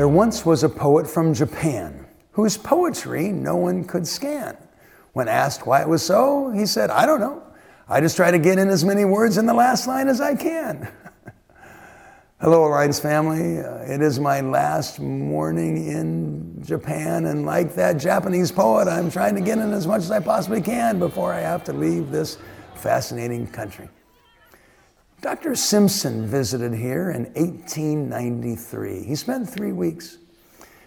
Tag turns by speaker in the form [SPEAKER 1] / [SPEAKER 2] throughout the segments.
[SPEAKER 1] There once was a poet from Japan whose poetry no one could scan. When asked why it was so, he said, I don't know. I just try to get in as many words in the last line as I can. Hello, Alliance family. Uh, it is my last morning in Japan, and like that Japanese poet, I'm trying to get in as much as I possibly can before I have to leave this fascinating country. Dr. Simpson visited here in 1893. He spent three weeks,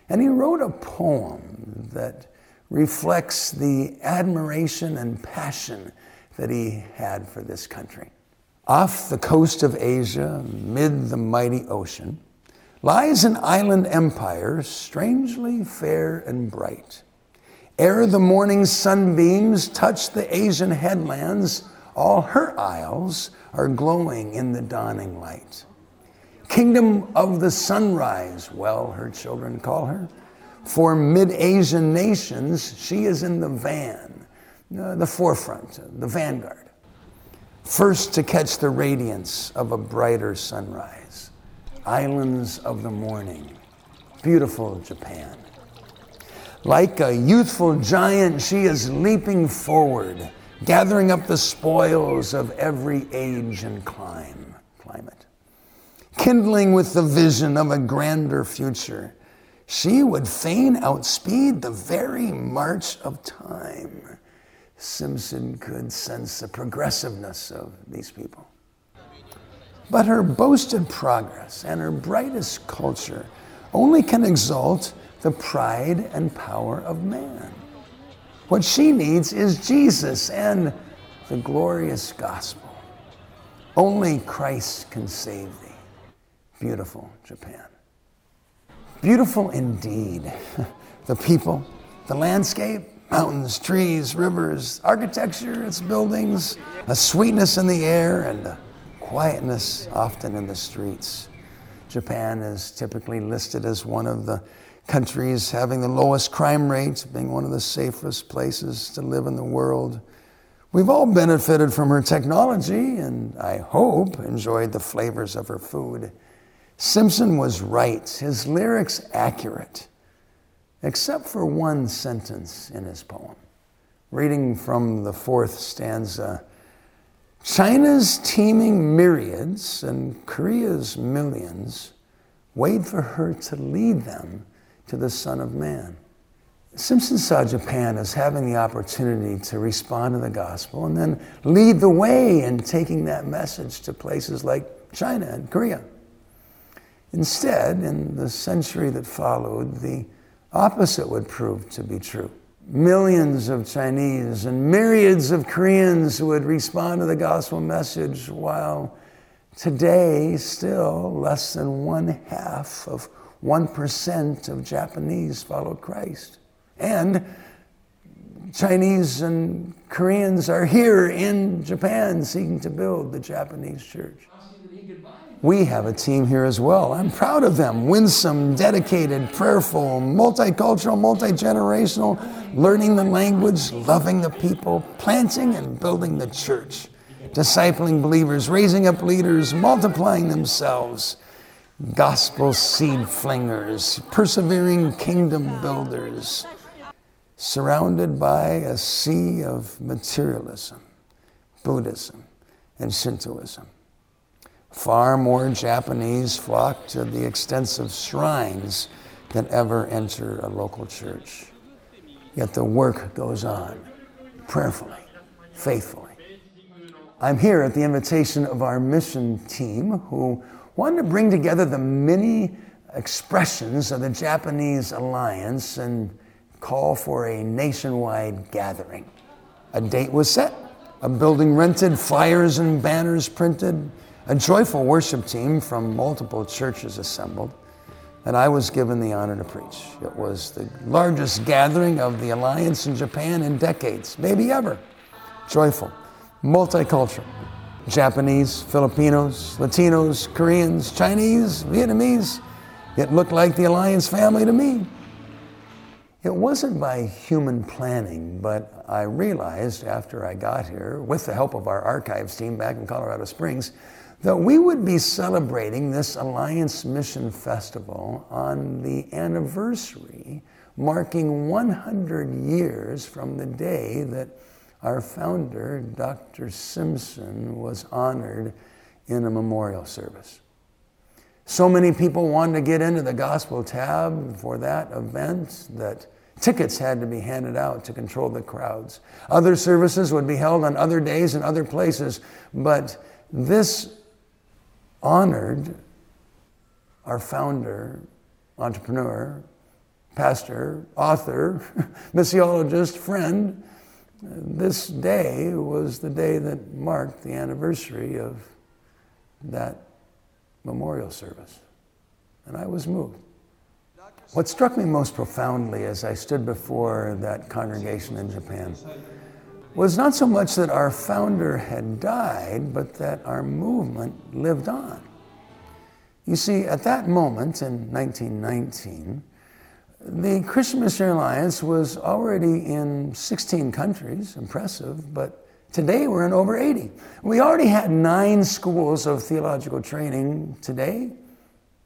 [SPEAKER 1] and he wrote a poem that reflects the admiration and passion that he had for this country. Off the coast of Asia, mid the mighty ocean, lies an island empire strangely fair and bright. Ere the morning sunbeams touch the Asian headlands, all her isles are glowing in the dawning light. Kingdom of the sunrise, well, her children call her. For mid Asian nations, she is in the van, uh, the forefront, the vanguard first to catch the radiance of a brighter sunrise. Islands of the morning, beautiful Japan. Like a youthful giant, she is leaping forward, gathering up the spoils of every age and clime, climate. Kindling with the vision of a grander future, she would fain outspeed the very march of time Simpson could sense the progressiveness of these people. But her boasted progress and her brightest culture only can exalt the pride and power of man. What she needs is Jesus and the glorious gospel. Only Christ can save thee. Beautiful Japan. Beautiful indeed. the people, the landscape, mountains, trees, rivers, architecture, its buildings, a sweetness in the air, and a quietness often in the streets. Japan is typically listed as one of the countries having the lowest crime rates, being one of the safest places to live in the world. We've all benefited from her technology and I hope enjoyed the flavors of her food. Simpson was right, his lyrics accurate except for one sentence in his poem. Reading from the fourth stanza China's teeming myriads and Korea's millions wait for her to lead them to the Son of Man. Simpson saw Japan as having the opportunity to respond to the gospel and then lead the way in taking that message to places like China and Korea. Instead, in the century that followed, the opposite would prove to be true. Millions of Chinese and myriads of Koreans would respond to the gospel message, while today, still less than one half of 1% of Japanese follow Christ. And Chinese and Koreans are here in Japan seeking to build the Japanese church. We have a team here as well. I'm proud of them. Winsome, dedicated, prayerful, multicultural, multi generational, learning the language, loving the people, planting and building the church, discipling believers, raising up leaders, multiplying themselves, gospel seed flingers, persevering kingdom builders, surrounded by a sea of materialism, Buddhism, and Shintoism. Far more Japanese flock to the extensive shrines than ever enter a local church. Yet the work goes on prayerfully, faithfully. I'm here at the invitation of our mission team who wanted to bring together the many expressions of the Japanese alliance and call for a nationwide gathering. A date was set, a building rented, flyers and banners printed, a joyful worship team from multiple churches assembled, and I was given the honor to preach. It was the largest gathering of the Alliance in Japan in decades, maybe ever. Joyful, multicultural. Japanese, Filipinos, Latinos, Koreans, Chinese, Vietnamese. It looked like the Alliance family to me. It wasn't by human planning, but I realized after I got here, with the help of our archives team back in Colorado Springs, that we would be celebrating this Alliance Mission Festival on the anniversary marking 100 years from the day that our founder, Dr. Simpson, was honored in a memorial service. So many people wanted to get into the gospel tab for that event that tickets had to be handed out to control the crowds. Other services would be held on other days and other places, but this honored our founder, entrepreneur, pastor, author, missiologist, friend. This day was the day that marked the anniversary of that memorial service. And I was moved. What struck me most profoundly as I stood before that congregation in Japan was not so much that our founder had died, but that our movement lived on. You see, at that moment in 1919, the Christian Missionary Alliance was already in 16 countries, impressive, but Today we're in over 80. We already had nine schools of theological training. Today,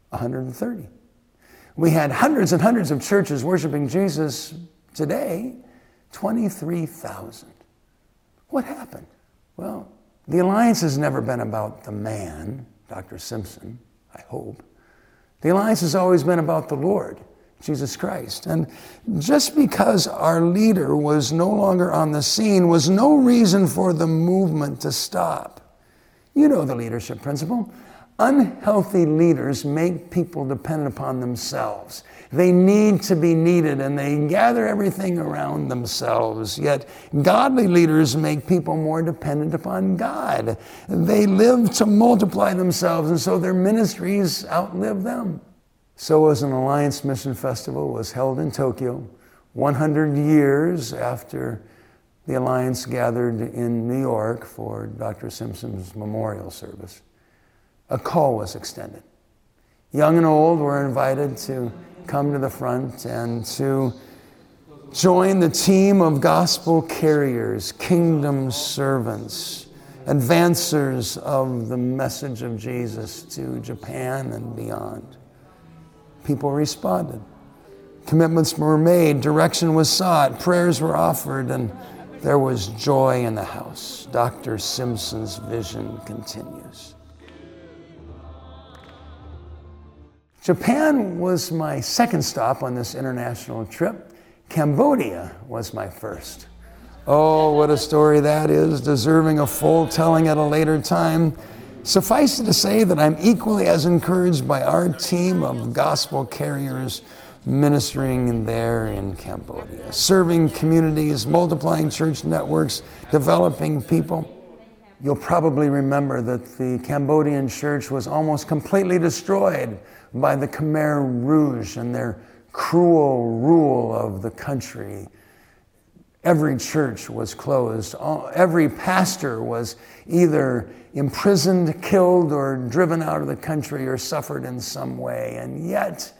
[SPEAKER 1] 130. We had hundreds and hundreds of churches worshiping Jesus. Today, 23,000. What happened? Well, the alliance has never been about the man, Dr. Simpson, I hope. The alliance has always been about the Lord. Jesus Christ. And just because our leader was no longer on the scene was no reason for the movement to stop. You know the leadership principle. Unhealthy leaders make people dependent upon themselves. They need to be needed and they gather everything around themselves. Yet, godly leaders make people more dependent upon God. They live to multiply themselves, and so their ministries outlive them. So was an Alliance Mission Festival was held in Tokyo 100 years after the Alliance gathered in New York for Dr. Simpson's memorial service. A call was extended. Young and old were invited to come to the front and to join the team of gospel carriers, kingdom servants, advancers of the message of Jesus to Japan and beyond people responded. Commitments were made, direction was sought, prayers were offered, and there was joy in the house. Dr. Simpson's vision continues. Japan was my second stop on this international trip. Cambodia was my first. Oh, what a story that is, deserving a full telling at a later time. Suffice it to say that I'm equally as encouraged by our team of gospel carriers ministering there in Cambodia, serving communities, multiplying church networks, developing people. You'll probably remember that the Cambodian church was almost completely destroyed by the Khmer Rouge and their cruel rule of the country every church was closed. Every pastor was either imprisoned, killed, or driven out of the country or suffered in some way. And yet,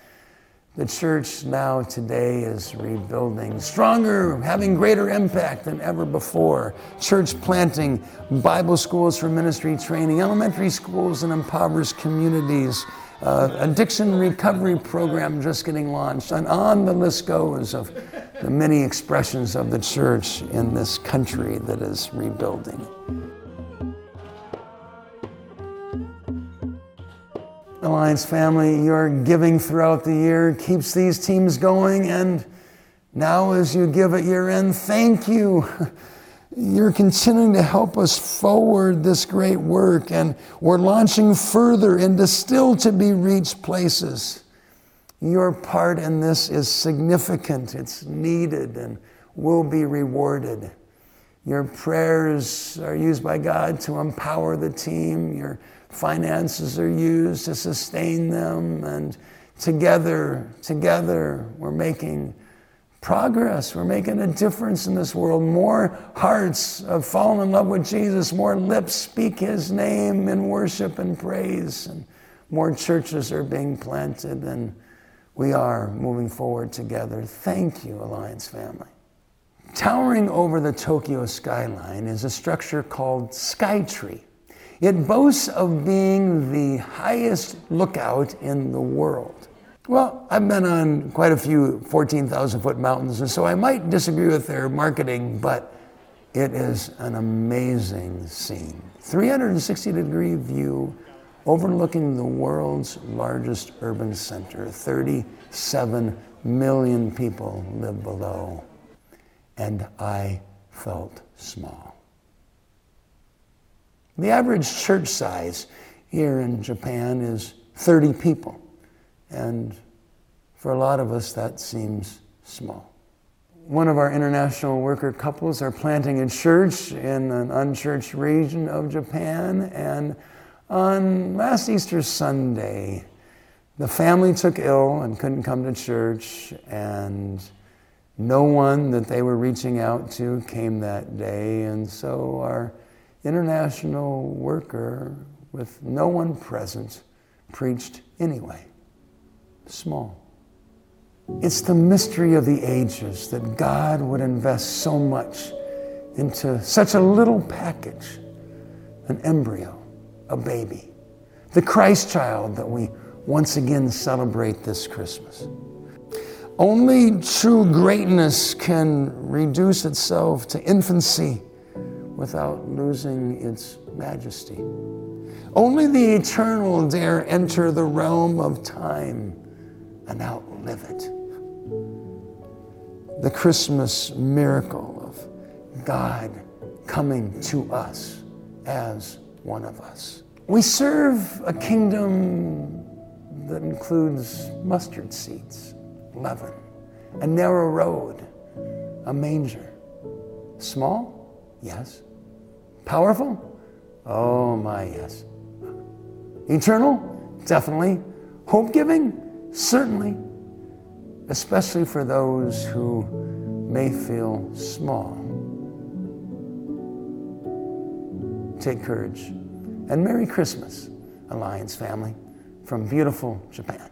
[SPEAKER 1] the church now today is rebuilding, stronger, having greater impact than ever before. Church planting, Bible schools for ministry training, elementary schools in impoverished communities, uh, addiction recovery program just getting launched, and on the list goes of the many expressions of the church in this country that is rebuilding. Alliance family, your giving throughout the year keeps these teams going, and now as you give at year end, thank you. You're continuing to help us forward this great work, and we're launching further into still to be reached places. Your part in this is significant, it's needed, and will be rewarded. Your prayers are used by God to empower the team. Your finances are used to sustain them. And together, together, we're making progress. We're making a difference in this world. More hearts have fallen in love with Jesus. More lips speak his name in worship and praise. And more churches are being planted. And we are moving forward together. Thank you, Alliance family. Towering over the Tokyo skyline is a structure called Skytree. It boasts of being the highest lookout in the world. Well, I've been on quite a few 14,000 foot mountains, and so I might disagree with their marketing, but it is an amazing scene. 360 degree view overlooking the world's largest urban center. 37 million people live below, and I felt small. The average church size here in Japan is 30 people, and for a lot of us, that seems small. One of our international worker couples are planting a church in an unchurched region of Japan, and on last Easter Sunday, the family took ill and couldn't come to church, and no one that they were reaching out to came that day. And so our international worker, with no one present, preached anyway. Small. It's the mystery of the ages that God would invest so much into such a little package, an embryo, a baby, the Christ child that we once again celebrate this Christmas. Only true greatness can reduce itself to infancy without losing its majesty. Only the eternal dare enter the realm of time and outlive it. The Christmas miracle of God coming to us as one of us. We serve a kingdom that includes mustard seeds, leaven, a narrow road, a manger. Small? Yes. Powerful? Oh my, yes. Eternal? Definitely. Hope giving? Certainly. Especially for those who may feel small. Take courage. And Merry Christmas, Alliance family from beautiful Japan.